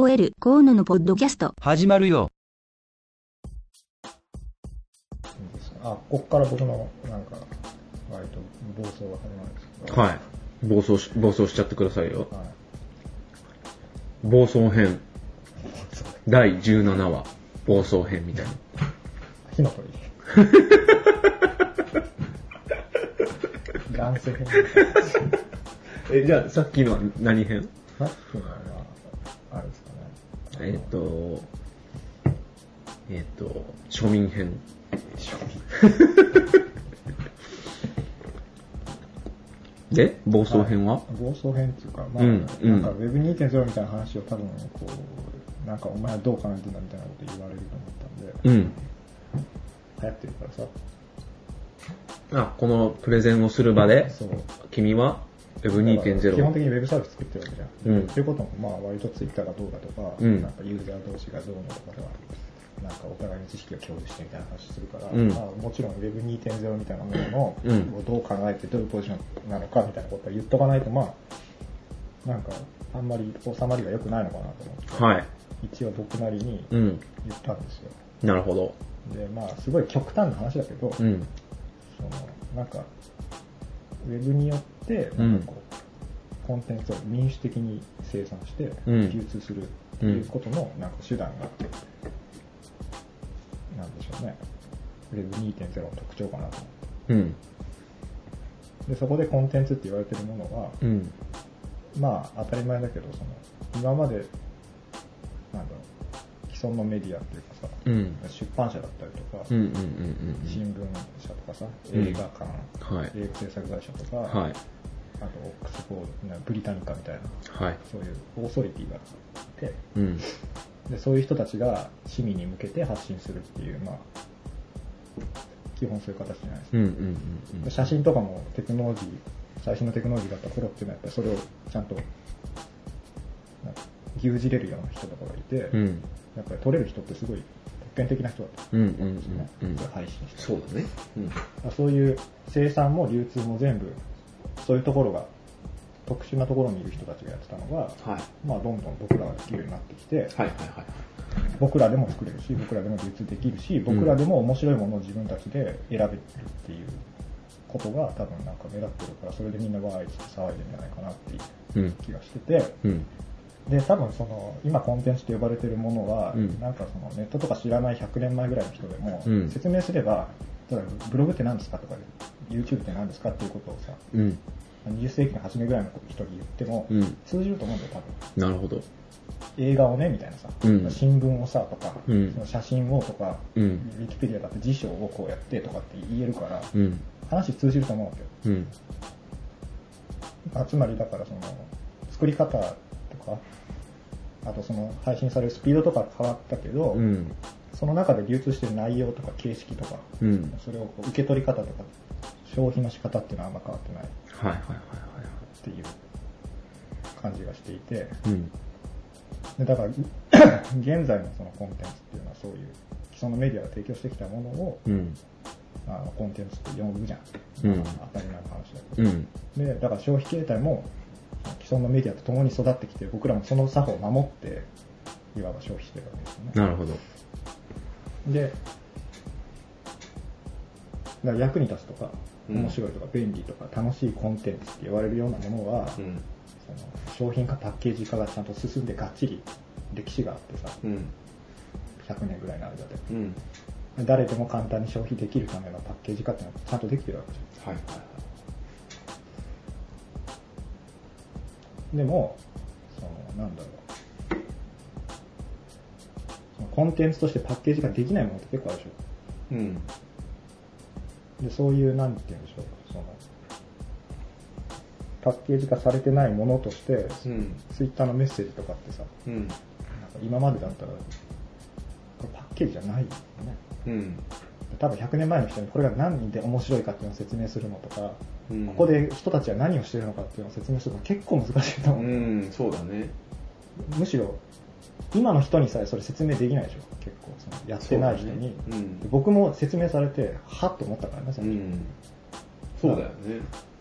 OL 河野のポッドキャスト。始まるよ。あ、こっから僕の、なんか、割と暴走が始まるんですけど。はい。暴走し、暴走しちゃってくださいよ。はい。暴走編。第17話。暴走編みたいな。火の鳥。乱世編。え、じゃあさっきのは何編？さっきのは、あれ。えっ、と、えっ、と、庶民編。で、暴走編は、暴走編っていうか、まあ、うんうん。なんか Web2.0 みたいな話を多分、こう、なんかお前はどう考えてんだみたいなこと言われると思ったんで、うん。流行ってるからさ、あ、このプレゼンをする場で。君は基本 Web2.0。的にウェブサービス作ってるわけじゃん。うんっていうことも、まあ、割とツイッターがどうだとか、うんなんかユーザー同士がどうのとかでは、なんかお互いに知識を共有してみたいな話するから、うんまあ、もちろん Web2.0 みたいなものをどう考えてどういうポジションなのかみたいなことを言っとかないと、まあ、なんか、あんまり収まりが良くないのかなと思って、はい。一応僕なりにうん。言ったんですよ。なるほど。で、まあ、すごい極端な話だけど、うん。そのなんか、ウェブによって、なんかこう、コンテンツを民主的に生産して、うん流通するっていうことの、なんか手段が、なんでしょうね、ウェブ2.0の特徴かなと思って。うん。で、そこでコンテンツって言われてるものは、うん。まあ、当たり前だけど、その、今まで、既存のメディアっていうかさ、うん。出版社だったりとか、うんうんうん新聞社とかさ、うん映画館、うん。はい。映画制作会社とか、はい。あとオックスフォード、なブリタニカみたいな、はい。そういうオーソリティがいて、うん。でそういう人たちが市民に向けて発信するっていう、まあ、基本そういう形じゃないですか。うんうんうんうん。写真とかもテクノロジー、最新のテクノロジーだった頃っていうのは、やっぱりそれをちゃんと、牛耳れるような人とかがいて、うん。やっぱり撮れる人ってすごい特権的な人だとうんうん思うんですよね。うんうん。配信して。そうだね。うん。そういう生産も流通も全部、そういうところが、特殊なところにいる人たちがやってたのが、はい。まあ、どんどん僕らができるようになってきて、はいはいはい。僕らでも作れるし、僕らでも流通できるし、僕らでも面白いものを自分たちで選べるっていうことが多分なんか目立ってるから、それでみんなわーいって騒いでるんじゃないかなっていううん。気がしてて、うん。で、多分その、今コンテンツと呼ばれてるものは、うんなんかそのネットとか知らない100年前ぐらいの人でも、うん説明すれば、例えばブログって何ですかとか、YouTube って何ですかっていうことをさ、うん。20世紀の初めぐらいの人に言っても、うん。通じると思うんだよ、多分。なるほど。映画をね、みたいなさ、うん新聞をさ、とか、うんその写真をとか、うん。ウィキペディアだって辞書をこうやってとかって言えるから、うん。話通じると思うわけよ。うん。あつまりだからその、作り方とか、あとその配信されるスピードとか変わったけど、うん。その中で流通してる内容とか形式とか、うん。それをこう受け取り方とか、消費の仕方っていうのはあんま変わってないはいはいはいはいっていう感じがしていて、はい。うん。でだから、現在のそのコンテンツっていうのはそういう、既存のメディアが提供してきたものを、うん。あのコンテンツって呼ぶじゃん。うん当たり前の話だけど。うん。で、だから消費形態も、既存のメディアと共に育ってきて、僕らもその作法を守って、いわば消費してるわけですよね。なるほど。で、だから役に立つとか、うん面白いとか便利とか楽しいコンテンツって言われるようなものは、ん。その商品化パッケージ化がちゃんと進んでがっちり歴史があってさ、うん。100年ぐらいの間で。うん。誰でも簡単に消費できるためのパッケージ化っていうのはちゃんとできてるわけじはいはいでも、その、なんだろう。そのコンテンツとしてパッケージ化できないものって結構あるでしうん。ょ。で、そういう、なんて言うんでしょう。その、パッケージ化されてないものとして、うん。ツイッターのメッセージとかってさ、うん。なんか今までだったら、これパッケージじゃないよね。うん。多分100年前の人にこれが何で面白いかっていうのを説明するのとか、うんここで人たちは何をしてるのかっていうのを説明するの結構難しいと思う。うん、そうだね。むしろ、今の人にさえそれ説明できないでしょ、結構。そのやってない人に、ねうんで僕も説明されて、はっと思ったからね。うん。そうだよね。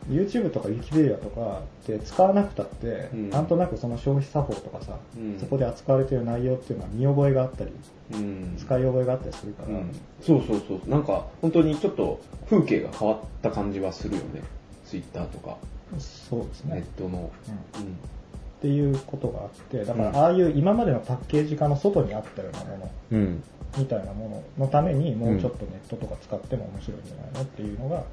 YouTube とか Wikipedia とかって使わなくたって、うんなんとなくその消費作法とかさ、うんそこで扱われてる内容っていうのは見覚えがあったり、うん使い覚えがあったりするから、うんそうそうそう。なんか、本当にちょっと風景が変わった感じはするよね。Twitter とか、そうですネッね、トの。うん。うん。っていうことがあって、だからうんああいう今までのパッケージ化の外にあったようなものうん。みたいなもののためにもうちょっとネットとか使っても面白いんじゃないのっていうのが、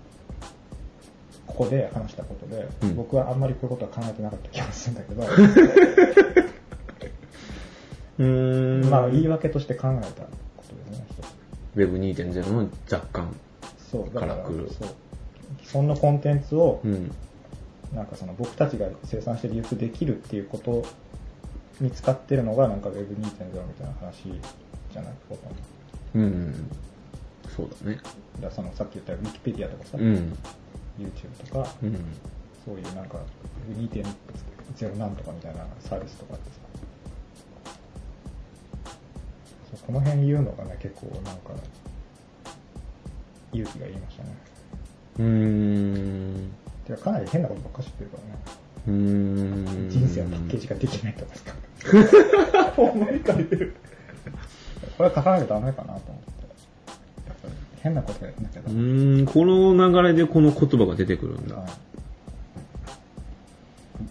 ここで話したことで、うん僕はあんまりこういうことは考えてなかった気がするんだけど、うーん。まあ言い訳として考えたことですね、一つ。Web2.0 の雑感。そう、だから、から来るそう。既存のコンテンツを、うん。なんかその僕たちが生産して流通できるっていうことに使ってるのがなんか Web2.0 みたいな話じゃないほとんど。うん。そうだね。だそのさっき言った Wikipedia とかさ、うん。YouTube とか、うん。そういうなんか2.0なんとかみたいなサービスとかってさ、そうこの辺言うのがね、結構なんか、勇気が言いましたね。うーん。てかかなり変なことばっかり知ってるからね。うーん。人生はパッケージができないとかさ。思い書いてる。これは書かなきゃダメかなと思っ変なことやんなきゃうん、この流れでこの言葉が出てくるんだ。はい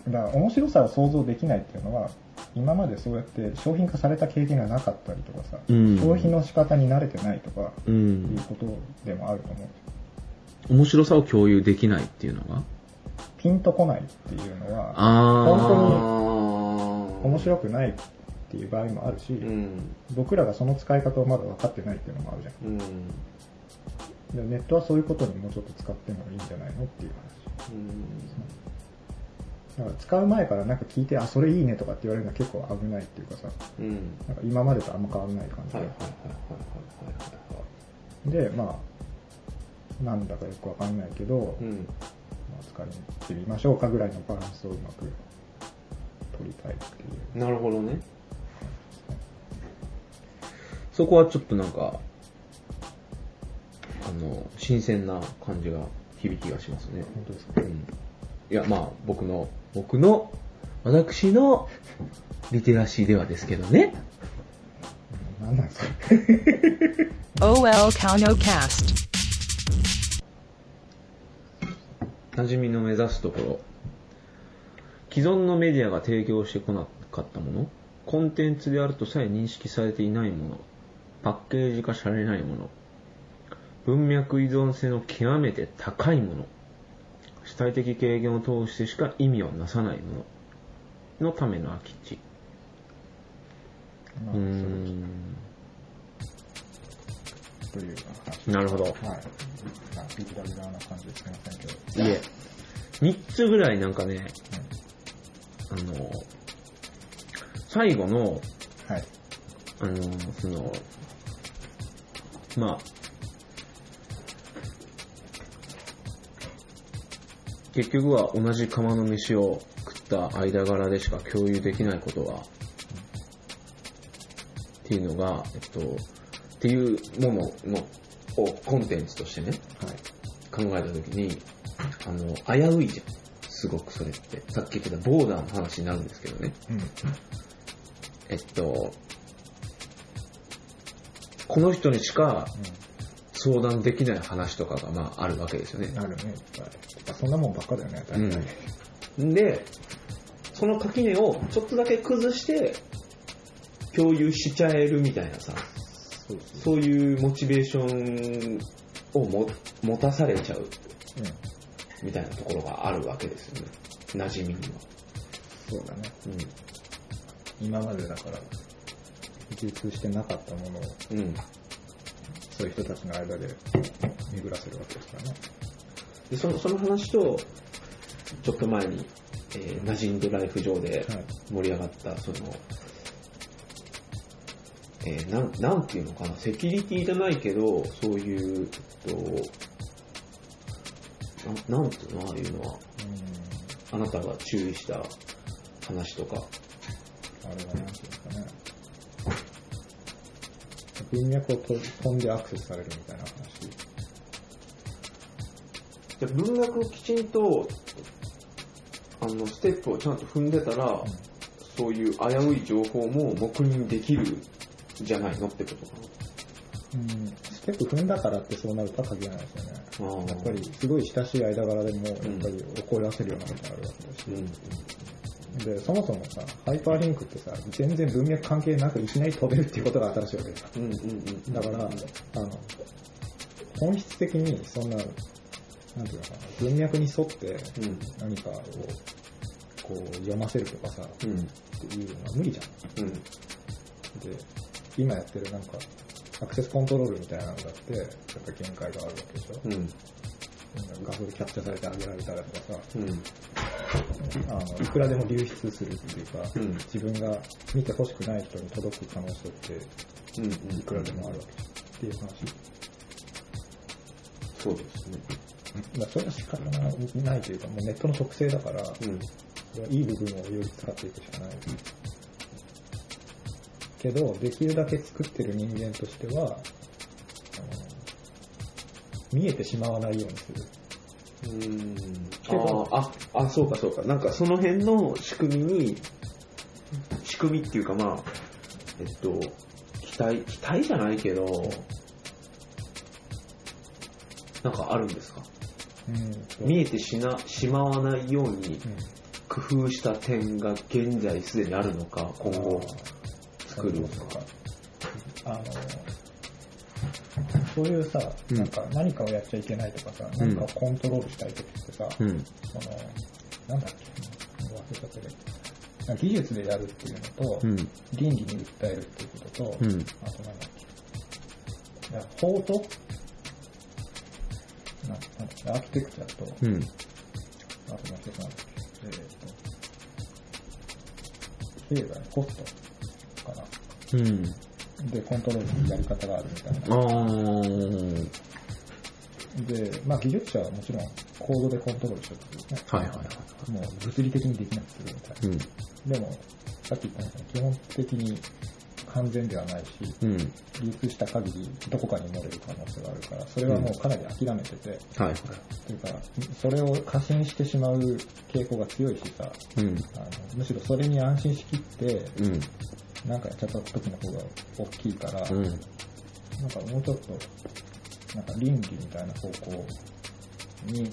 だから面白さを想像できないっていうのは今までそうやって商品化された経験がなかったりとかさ、うん消費の仕方に慣れてないとかう。いうんことでもあると思う面白さを共有できないっていうのが？ピンとこないっていうのはあー。本面白くないっていう場合もあるし、うん。僕らがその使い方をまだ分かってないっていうのもあるじゃんうん。でネットはそういうことにもうちょっと使ってもいいんじゃないのっていう話だから使う前からなんか聞いてあそれいいねとかって言われるのは結構危ないっていうかさうん。うん。なんか今までとあんま変わらない感じはいで。でまあなんだかよくわかんないけど、うん。まあ、使ってみましょうかぐらいのバランスをうまく取りたいっていうなるほどね。そこはちょっとなんか、あの、新鮮な感じが、響きがしますね。本当ですか？うん。いや、まあ、僕の、僕の、私の、リテラシーではですけどね。何なんですか？OL CalnoCast. 馴染みの目指すところ。既存のメディアが提供してこなかったもの、コンテンツであるとさえ認識されていないもの、パッケージ化されないもの、文脈依存性の極めて高いもの、主体的経験を通してしか意味をなさないもの。のための空き地。まあうーん。という話。なるほど。はい。なんかビラビラな感じですみませんけど。いえ、3つぐらいなんかね、あの、最後の、うんはい。あの、その、まあ、結局は同じ釜の飯を食った間柄でしか共有できないことは、っていうのが、えっと、っていうものの、をコンテンツとしてね、はい考えたときに、あの、危ういじゃん。すごくそれって。さっき言ってたボーダーの話になるんですけどね。うんえっと、この人にしか相談できない話とかがまああるわけですよねうん。あるねいっぱいあそんなもんばっかだよね大体、うん。で、その垣根をちょっとだけ崩して共有しちゃえるみたいなさ、そうそういうモチベーションをも持たされちゃううんみたいなところがあるわけですよね。馴染みには。そうだねう今までだから流通してなかったものをん。うん。そういう人たちの間で巡らせるわけですからねでそのその話と、ちょっと前に、えー、馴染んでライフ上ではい。盛り上がった、その、えーなん、なんていうのかな、セキュリティじゃないけど、そういう、えっと、ななんていうの、ああいうのは、あなたが注意した話とか、あれは何ていうんですかね。文脈をと飛んでアクセスされるみたいな話文学をきちんと、あの、ステップをちゃんと踏んでたら、そういう危うい情報も黙認できるじゃないのってことかうん、ステップ踏んだからってそうなるとは限らないですよね。やっぱりすごい親しい間柄でも、やっぱり怒らせるようなことがあるわけだし、うん。で、そもそもさ、ハイパーリンクってさ、全然文脈関係なくいきなり飛べるっていうことが新しいわけです。うんうんうん。だから、あの、本質的にそんな、なんていうのかな、文脈に沿ってうん。何かをこう読ませるとかさ、うん。っていうのは無理じゃん。うん。で、今やってるなんか、アクセスコントロールみたいなのだって、やっぱり限界があるわけでしょ。うん。画像でキャプチャーされてあげられたらとかさ、うん。あのいくらでも流出するっていうか、うん自分が見てほしくない人に届く可能性って。いくらでもあるわけっていう話。そうですね。まあ、それは仕方がないというか、もうネットの特性だから、うん。それはいい部分をより使っていくしかない。けど、できるだけ作ってる人間としては、見えてしまわないようにする。うん。あ、あ、そうかそうか。なんかその辺の仕組みに、仕組みっていうかまあ、えっと、期待、期待じゃないけど、なんかあるんですか？うん見えてしな、しまわないようにうん工夫した点が現在すでにあるのか、今後作るのか。あの、そういうさ、うんなんか何かをやっちゃいけないとかさ、うん何かをコントロールしたい時ってさ、うん。その、なんだっけ、忘れちゃったけど、技術でやるっていうのと、うん。倫理に訴えるっていうことと、うん。あとなんだっけ、法と、ななんアーキテクチャと、うん。あともう一つなんだっーと、経済、コストかな。うん。で、コントロールするやり方があるみたいな。で、まあ技術者はもちろんコードでコントロールしようとするね。はいはいはいもう物理的にできなくするみたいな。うん。でも、さっき言ったように基本的に完全ではないし、うん。流通した限りどこかに漏れる可能性があるから、それはもうかなり諦めてて、はいはい。というか、それを過信してしまう傾向が強いしさ、うん。あのむしろそれに安心しきって、うん。なんかやっちゃった時の方が大きいから、うん。なんかもうちょっと、なんか倫理みたいな方向に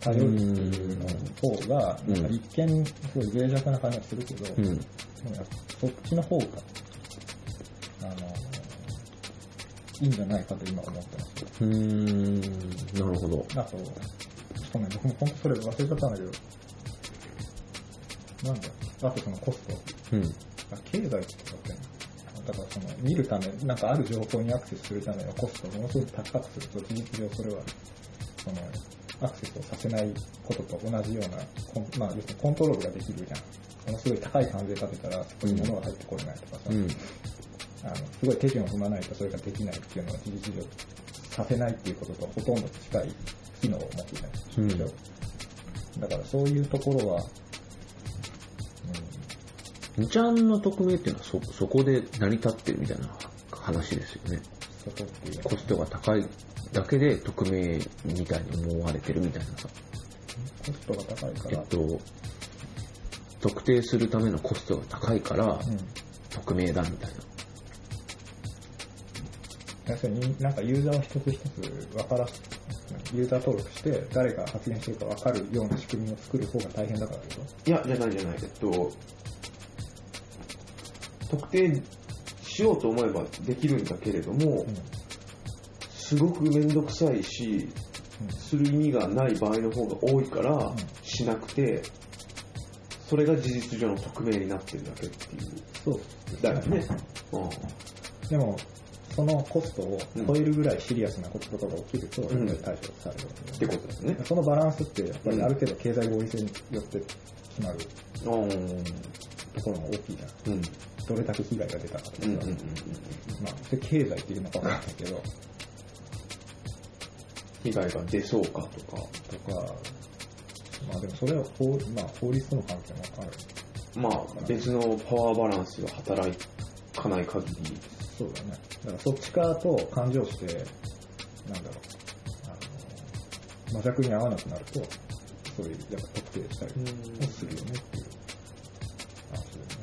頼るっていうの方が、うんなんか一見すごい脆弱な感じがするけど、うん。ちの方が、あの、いいんじゃないかと今思ってますよ。うーん。なるほど。あと、ちょっとね、僕も本当それ忘れちゃったんだけど、なんだ、あとそのコスト。うん。あ経済って言ったっけなだからその、見るため、なんかある情報にアクセスするためのコストをものすごく高くすると、事実上それは、その、アクセスをさせないことと同じような、まあ、要するにコントロールができるじゃん。ものすごい高い関税かけたら、そこに物が入ってこれないとかさ、うん。あの、すごい手順を踏まないとそれができないっていうのは事実上させないっていうこととほとんど近い機能を持っていないでしょ。だからそういうところは、むちゃんの匿名っていうのはそ、そこで成り立ってるみたいな話ですよね。コストが高いだけで匿名みたいに思われてるみたいなさ。コストが高いから、えっと、特定するためのコストが高いから、うん。匿名だみたいな。要するに、なんかユーザーを一つ一つ分からす、ユーザー登録して誰が発言してるか分かるような仕組みを作る方が大変だからでしょいや、じゃないじゃない。えっと、特定しようと思えばできるんだけれども、すごくめんどくさいし、する意味がない場合の方が多いからん、しなくて、それが事実上の匿名になってるだけっていう。そう。だよね。でも、そのコストを超えるぐらいシリアスなこととかが起きると、やっぱり対処されるってことですね。そのバランスって、やっぱりある程度経済合理性によって決まるうん。ところも大きいじゃん。うん。どれだけ被害が出たかとかさ、うんうんうんまあ、それ経済っていうのか分かんないけど、被害が出そうかとか。とか、まあでもそれは法,、まあ、法律との関係もある。まあ、別のパワーバランスが働かない限り、そうだね。だからそっち側と感情して、なんだろう、あの、真逆に合わなくなると、そういう、やっぱ特定したりもするよねっていう話です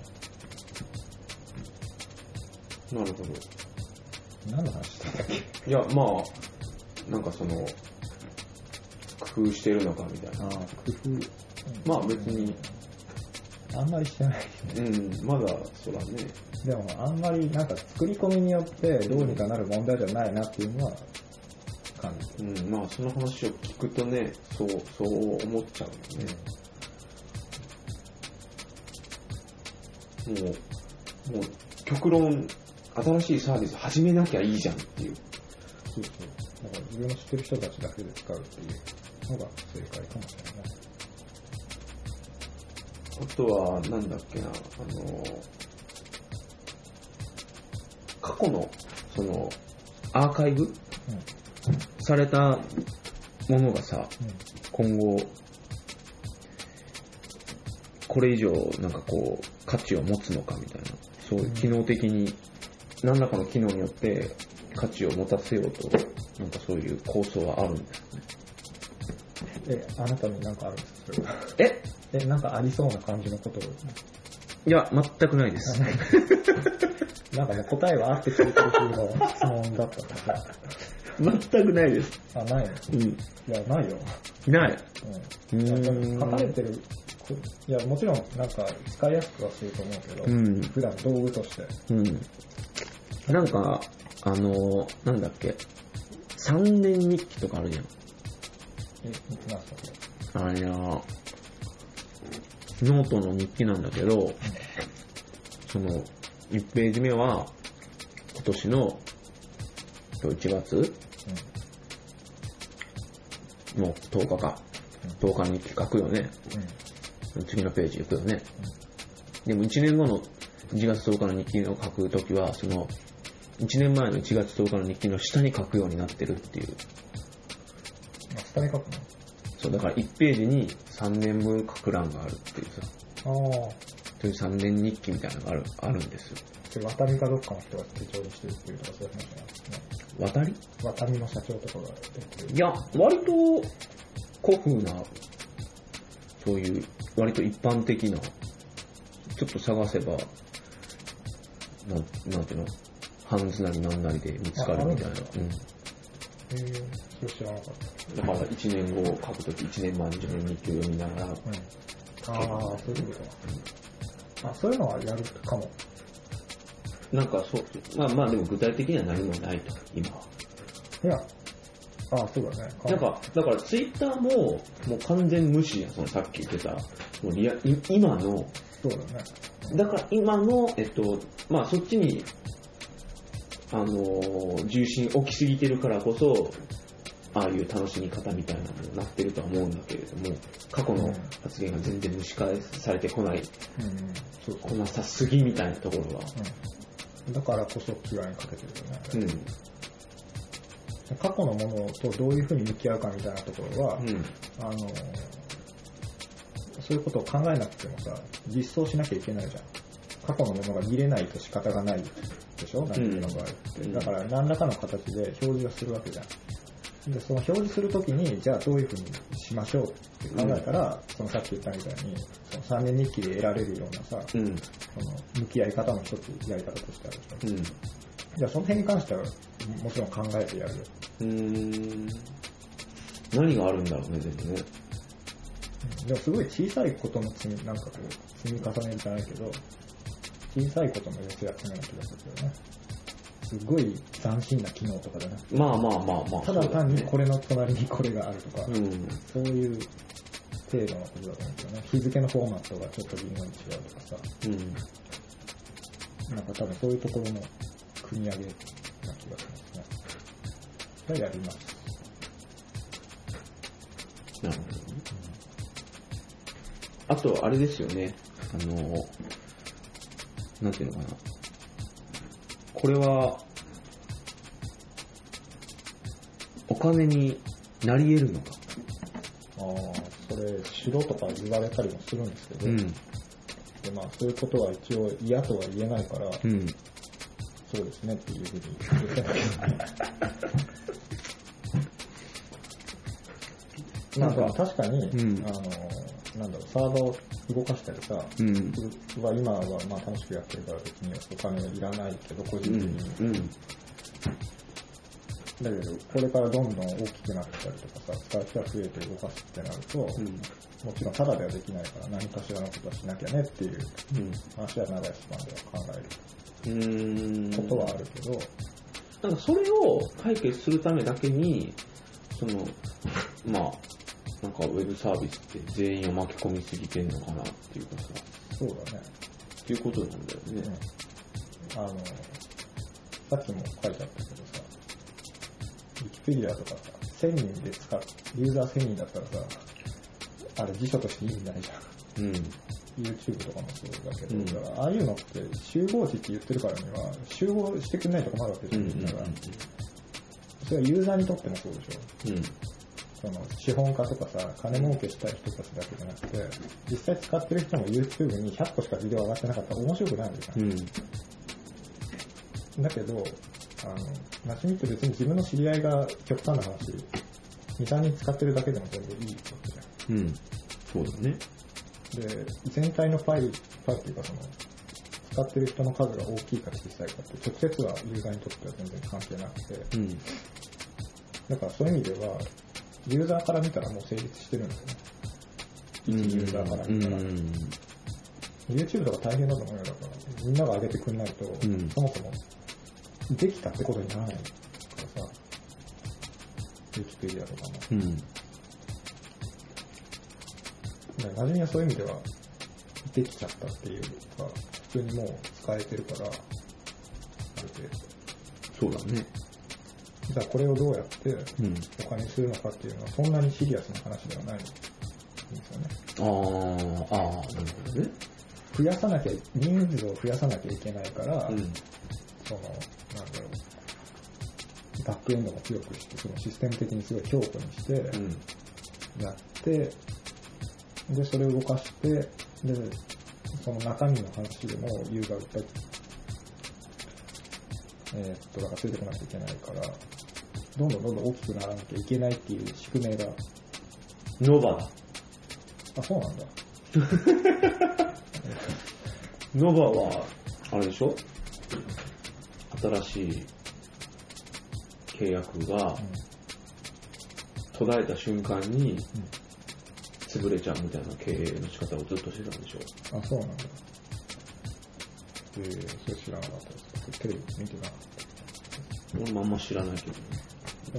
ね。なるほど。何の話してたっけ？いや、まあ、なんかその、工夫してるのかみたいな。工夫。うんまあ別に、あんまりしてないね。うん、まだ、そうだね。でも、あんまりなんか作り込みによってどうにかなる問題じゃないなっていうのは感じてる。うん、まあその話を聞くとね、そう、そう思っちゃうよね。もう、もう、極論、新しいサービス始めなきゃいいじゃんっていう。そうそう。だから自分の知ってる人たちだけで使うっていうのが正解かもしれない。あとは、なんだっけな、あの、過去の、その、アーカイブされたものがさ、今後、これ以上、なんかこう、価値を持つのかみたいな、そういう機能的に、何らかの機能によって価値を持たせようと、なんかそういう構想はあるんですね。え、あなたになんかあるんですか？え？え、なんかありそうな感じのことを。いや、全くないです。なんかもう答えはあって聞いてる風の質問だったからさ。全くないです。あ、ないの？うん。いや、ないよ。ない。うん。いやうーん書かれてる、こいや、もちろんなんか使いやすくはすると思うけど、うん普段道具として。うん。なんか、あの、なんだっけ、3年日記とかあるじゃん。あれや、ノートの日記なんだけど、その、1ページ目は、今年のと1月？の10日か。10日に日記書くよね。うん。うん。次のページ行くよね。でも1年後の1月10日の日記を書くときは、その、1年前の1月10日の日記の下に書くようになってるっていう。あ、下に書くそう、だから1ページに3年分書く欄があるっていうさ、のああ。そういう3年日記みたいなのがあるあるんですよ。それ、渡りかどっかの人が手帳にしてるっていうとかそういう話ないですね。渡り？渡りの社長とかがやってる。いや、割と古風な、そういう、割と一般的な、ちょっと探せば、なんなんていうの、ハンズなりなんなりで見つかるみたいな。ああるんへえそれ知らなかっうん。だから1年後を書くとき、1年前の自分の日記を読みながら、た。うん。ああ、そういうことか。あ、そういうのはやるかも。なんかそう、まあまあでも具体的には何もないと、今は。いや、ああ、そうだね。なんか、だからツイッターも、もう完全無視やん、そのさっき言ってた、もうリアい今の、そうだね。だから今の、えっと、まあそっちに、あのー重心置きすぎてるからこそ、ああいう楽しみ方みたいなのになってるとは思うんだけれども、過去の発言が全然蒸し返されてこない、うん。こなさすぎみたいなところは、うん。だからこそ気概にかけてるよね。うん、過去のものとどういうふうに向き合うかみたいなところは、うん、あの、そういうことを考えなくてもさ、実装しなきゃいけないじゃん。過去のものが見れないと仕方がないでしょ？何かの場合って。うんだから何らかの形で表示をするわけじゃん。で、その表示するときに、じゃあどういうふうにしましょうって考えたら、そのさっき言ったみたいに、その3年日記で得られるようなさ、うん、その向き合い方の一つやり方としてあるでしょ。うん。じゃあその辺に関しては、もちろん考えてやるよ。うーん何があるんだろうね、でもね。でもすごい小さいことの積み、なんかこう、積み重ねじゃないけど、小さいことの寄せ集めな気がするよね。すごい斬新な機能とかじゃなくて、まあまあまあまあ。ただ単にこれ。れの隣にこれがあるとか、うん。そういう程度のことだと思うんですよね。日付のフォーマットがちょっと微妙に違うとかさ、うん。なんか多分そういうところの組み上げな気がしますね。がやります。なるほどね。あと、あれですよね。あの、なんていうのかな。これは、お金になり得るのか。ああ、それ、しろとか言われたりもするんですけど、うん。でまあ、そういうことは一応嫌とは言えないから、うん。そうですねっていうふうに言ってたけど、なんか、確かに、うんあの、なんだろう、サーバーを動かしたりさ、うん。は今はまあ楽しくやってるから別にお金いらないけど、個人うん的に。。うん。だけど、これからどんどん大きくなったりとかさ、使う人が増えて動かすってなると、もちろんただではできないから何かしらのことはしなきゃねっていううん。話は長いスパンでは考えうん。ることはあるけど、なんかそれを解決するためだけに、その、まあ、なんかウェブサービスって全員を巻き込みすぎてんのかなっていうかさ、そうだね。っていうことなんだようんね。あの、さっきも書いてあったけどさ、ウィキペディアとかさ、1000人で使う、ユーザー1000人だったらさ、あれ辞書として意味ないじゃん。うん。YouTube とかもそうだけど、うんだからああいうのって集合値って言ってるからには、集合してくれないと困るわけじゃん。だから、それはユーザーにとってもそうでしょ。うん。その資本家とかさ、金儲けしたい人たちだけじゃなくて、実際使ってる人も YouTube に100個しかビデオ上がってなかったら面白くないわけじゃん。うん。だけど、あの、なじみって別に自分の知り合いが極端な話、2、3人使ってるだけでも全然いいわけじゃん。うん。そうだね。で、全体のファイル、ファイルっていうかその、使ってる人の数が大きいか小さいかって、直接はユーザーにとっては全然関係なくて、うん。だからそういう意味では、ユーザーから見たらもう成立してるんだよね。一ユーザーからうん。見たら。YouTube とか大変だと思うよ、だから。みんなが上げてくんないと、んそもそも、できたってことにならないからさ、ウィキペディアとかも。うん。だから馴染みはそういう意味では、できちゃったっていうか、普通にもう使えてるから、ある程度。そうだね。じゃあこれをどうやってうん。お金にするのかっていうのは、そんなにシリアスな話ではないんですよね。あー、あー、なるほどね。増やさなきゃ、人数を増やさなきゃいけないから、うん。その、なんだろう、バックエンドも強くして、そのシステム的にすごい強固にして、うん。やって、で、それを動かして、で、その中身の話でもユーザーがいっぱい、えーっと、だからついてこなきゃいけないから、どんどんどんどん大きくならなきゃいけないっていう宿命が、ノバだ。あ、そうなんだ。ノバは、あれでしょ？新しい契約が途絶えた瞬間に潰れちゃうみたいな経営の仕方をずっとしてたんでしょ？うん。あ、そうなんだ。えー、それ知らなかったです。テレビ見てなかっ俺もあんま知らないけどね。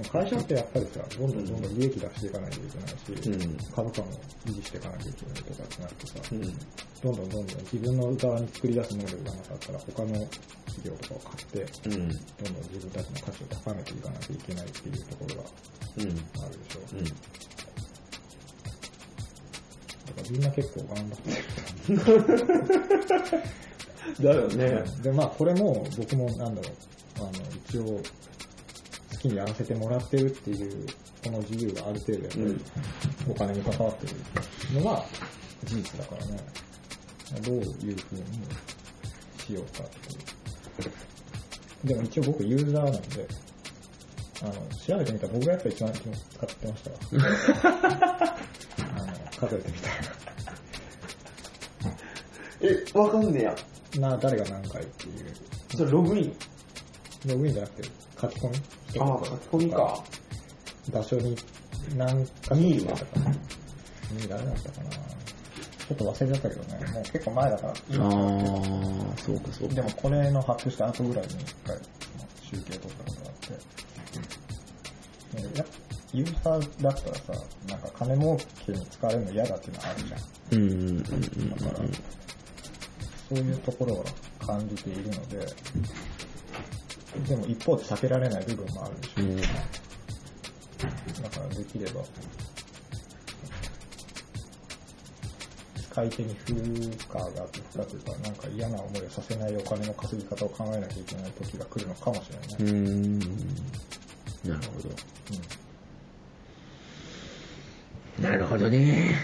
た。でも会社ってやっぱりさ、どんどんどんどん利益出していかないといけないし、うん株価も維持していかなきゃいけないとかってなるとさ、うん。どんどんどんどん自分の側に作り出す能力がなかったら他の企業とかを買って、うん。どんどん自分たちの価値を高めていかなきゃいけないっていうところがうん。あるでしょ。うん。だからみんな結構頑張って だよね。る。で、まあこれも僕もなんだろう、あの、一応好きにやらせてもらってるっていう、この自由がある程度やっぱりお金に関わってるのは事実だからね。どういうふうにしようかっていう。でも一応僕ユーザーなんで、あの、調べてみたら僕がやっぱ一番使ってましたわ。あの、数えてみたえ、わかんねや。ら。な、誰が何回っていう。それログイン？ログインじゃなくて書き込み？ああ、書き込みか。場所に何かミールはだったかな。ミール誰だったかな。ちょっと忘れちゃったけどね。もう結構前だから。ああ、そうかそうでもこれの発表した後ぐらいに一回集計取ったことがあって。ねやユーザーだったらさ、なんか金儲けに使われるの嫌だっていうのはあるじゃん。うんうんうんうんだから、そういうところは感じているので、でも一方で避けられない部分もあるでしょ。うん。だからできれば、使い手に負荷があって、負荷というか、なんか嫌な思いをさせないお金の稼ぎ方を考えなきゃいけない時が来るのかもしれない。うーん。なるほど。なるほどね。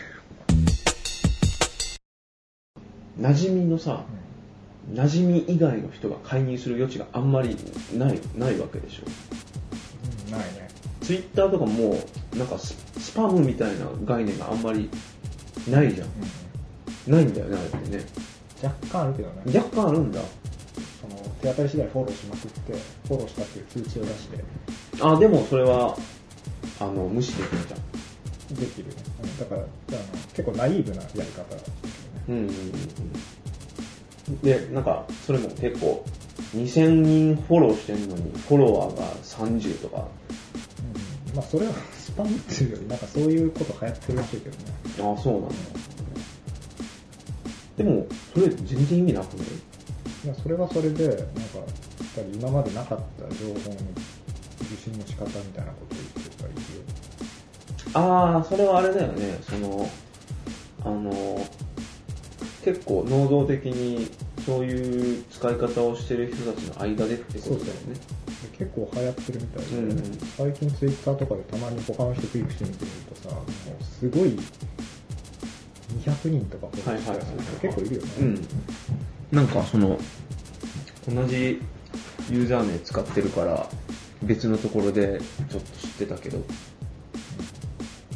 馴染みのさ、馴染み以外の人が介入する余地があんまりない、ないわけでしょ。うん、ないね。ツイッターとかもなんかススパムみたいな概念があんまりないじゃん。ないんだよね、あれってね。若干あるけどね。若干あるんだ。その手当たり次第フォローしまくって、フォローしたっていう通知を出して、あ、でもそれは、あの、無視できるじゃん。できるね。うんだから、あの結構ナイーブなやり方だね。うんうんうんうん。で、なんか、それも結構、2000人フォローしてんのに、フォロワーが30とか、うんまあそれは スパムっていうより、なんかそういうこと流行ってるらしいけどね。ああ、そうなんだ。でも、それ全然意味なくない？いやそれはそれで、なんか、やっぱり今までなかった情報の受信の仕方みたいなことを言ってる人がいるよ。ああ、それはあれだよね、その、あの、結構能動的にそういう使い方をしてる人たちの間でってことだよね。で結構流行ってるみたいで、うんうん最近ツイッターとかでたまに他の人クリックしてみてみるとさ、もうすごい200人とかフォローしてる人結構いるよね。うん。なんかその、同じユーザー名使ってるから、別のところでちょっと知ってたけど、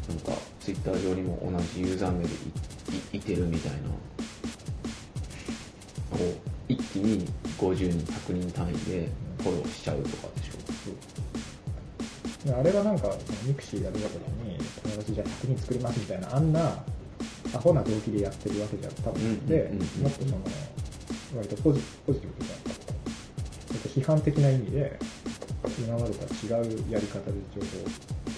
なんかツイッター上にも同じユーザー名でいいいてるみたいな、を一気に50人、100人単位でフォローしちゃうとかでしょ。であれがなんか、 mixi やるわけに、友達じゃあ100人作りますみたいな、あんな、アホな動機でやってるわけじゃ多分なくて、うんうんうんうんもっとその、割とポジポジティブというか、ちょっと批判的な意味で、今までとは違うやり方で情報を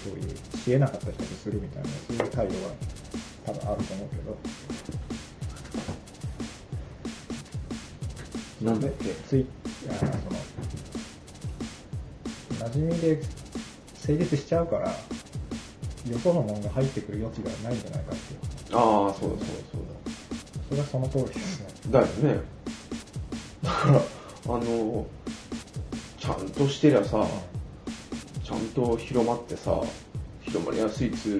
共有しえなかった人にするみたいな、そういう態度が多分あると思うけど、なんだっけ？ツイあその、馴染みで成立しちゃうから、よそのものが入ってくる余地がないんじゃないかっていう。ああ、そうだそうだそうそれはその通りですね。だ。だよね。だから、あの、ちゃんとしてりゃさ、ちゃんと広まってさ、広まりやすいツー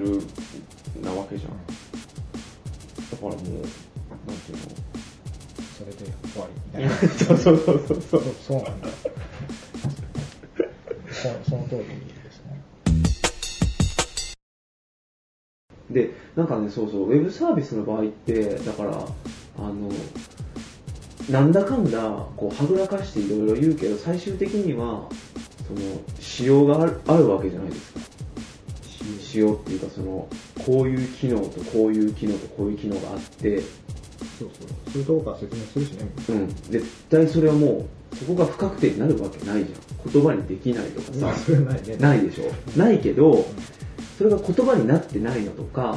ルなわけじゃん。だからもう、なんていうの？それで終わりみたいな。そうそうそうそうそそうう。そうなんだ。そその通りですね。で、なんかね、そうそう、ウェブサービスの場合って、だから、あの、なんだかんだ、こう、はぐらかしていろいろ言うけど、最終的には、その、仕様があるあるわけじゃないですか。仕様っていうか、その、こういう機能とこういう機能とこういう機能があって、そうそう。それどうか説明するしね。うん、絶対それはもう、そこが不確定になるわけないじゃん。言葉にできないとかさ、それはないね。ないでしょ。ないけど、それが言葉になってないのとか、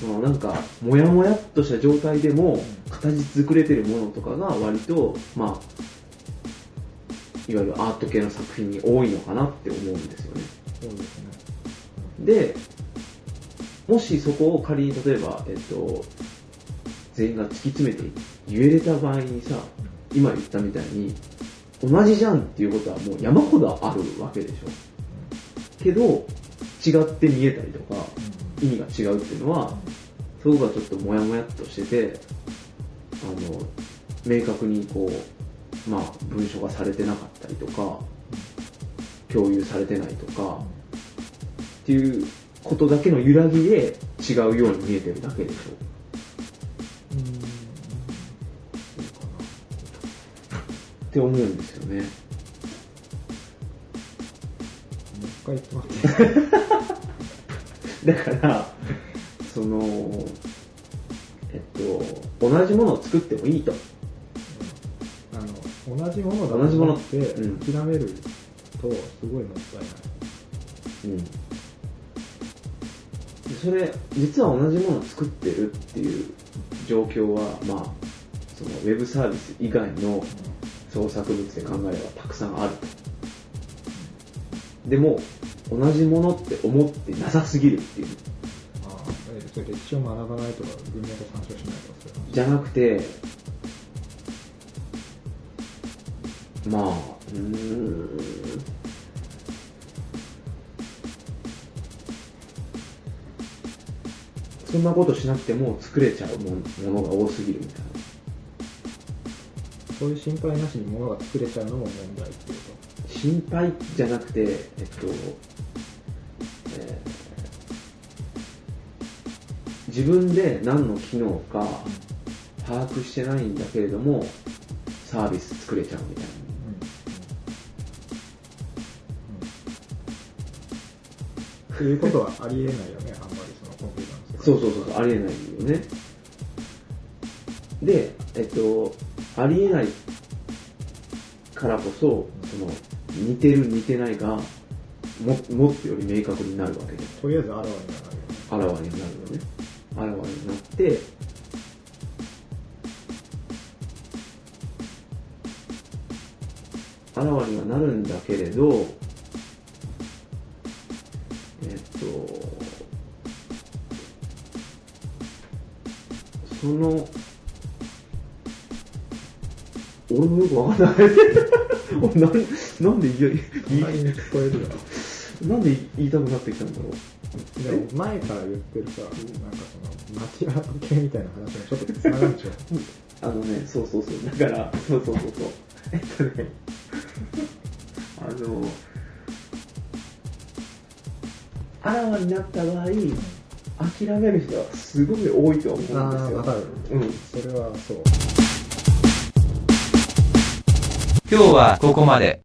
そのなんか、もやもやっとした状態でも、形作れてるものとかが割と、まあ、いわゆるアート系の作品に多いのかなって思うんですよね。そうですね。で、もしそこを仮に例えば、えっと、全員が突き詰めて言えれた場合にさ、今言ったみたいに、同じじゃんっていうことはもう山ほどあるわけでしょ。けど、違って見えたりとか、意味が違うっていうのは、そこがちょっとモヤモヤっとしてて、あの、明確にこう、まあ、文書がされてなかったりとか、共有されてないとか、っていうことだけの揺らぎで違うように見えてるだけでしょ。って思うんですよね。もう一回言ってもらっていい？だから、その、えっと、同じものを作ってもいいと。あの、同じものだと同じもの思ってうん諦めると、すごいもったいない。うん。でそれ、実は同じものを作ってるっていう状況は、まあ、そのウェブサービス以外の創作物で考えればたくさんあると。でも、同じものって思ってなさすぎるっていう。ああ、えそれ歴史を学ばないとか、文脈を参照しないとか、じゃなくて、まあ、うーん。そんなことしなくても作れちゃうものが多すぎるみたいな。そういう心配なしに物が作れちゃうのも問題っていう心配じゃなくて、えっと、えー自分で何の機能か把握してないんだけれどもサービス作れちゃうみたいな。っていうことはありえないよね、あん。まりそのコンピューターの世界そうそうそうそうありえないよねでえっとありえないからこそその似てる似てないがももっとより明確になるわけでとりあえずあらわにはなる。あらわになるよねあらわになってあらわにはなるんだけれどえっとその俺もよくわかんない俺なんなんで言い隣に聞こえるよ。なんで言いたくなってきたんだろう？でも前から言ってるさ、なんかその、街アート系みたいな話もちょっとつながるでしょ。あのね、そうそうそう、だから、そうそうそうそう。え？っとね、あの、あらわになった場合、諦める人はすごい多いと思うんですよ。あーわかるうん。それはそう。今日はここまで。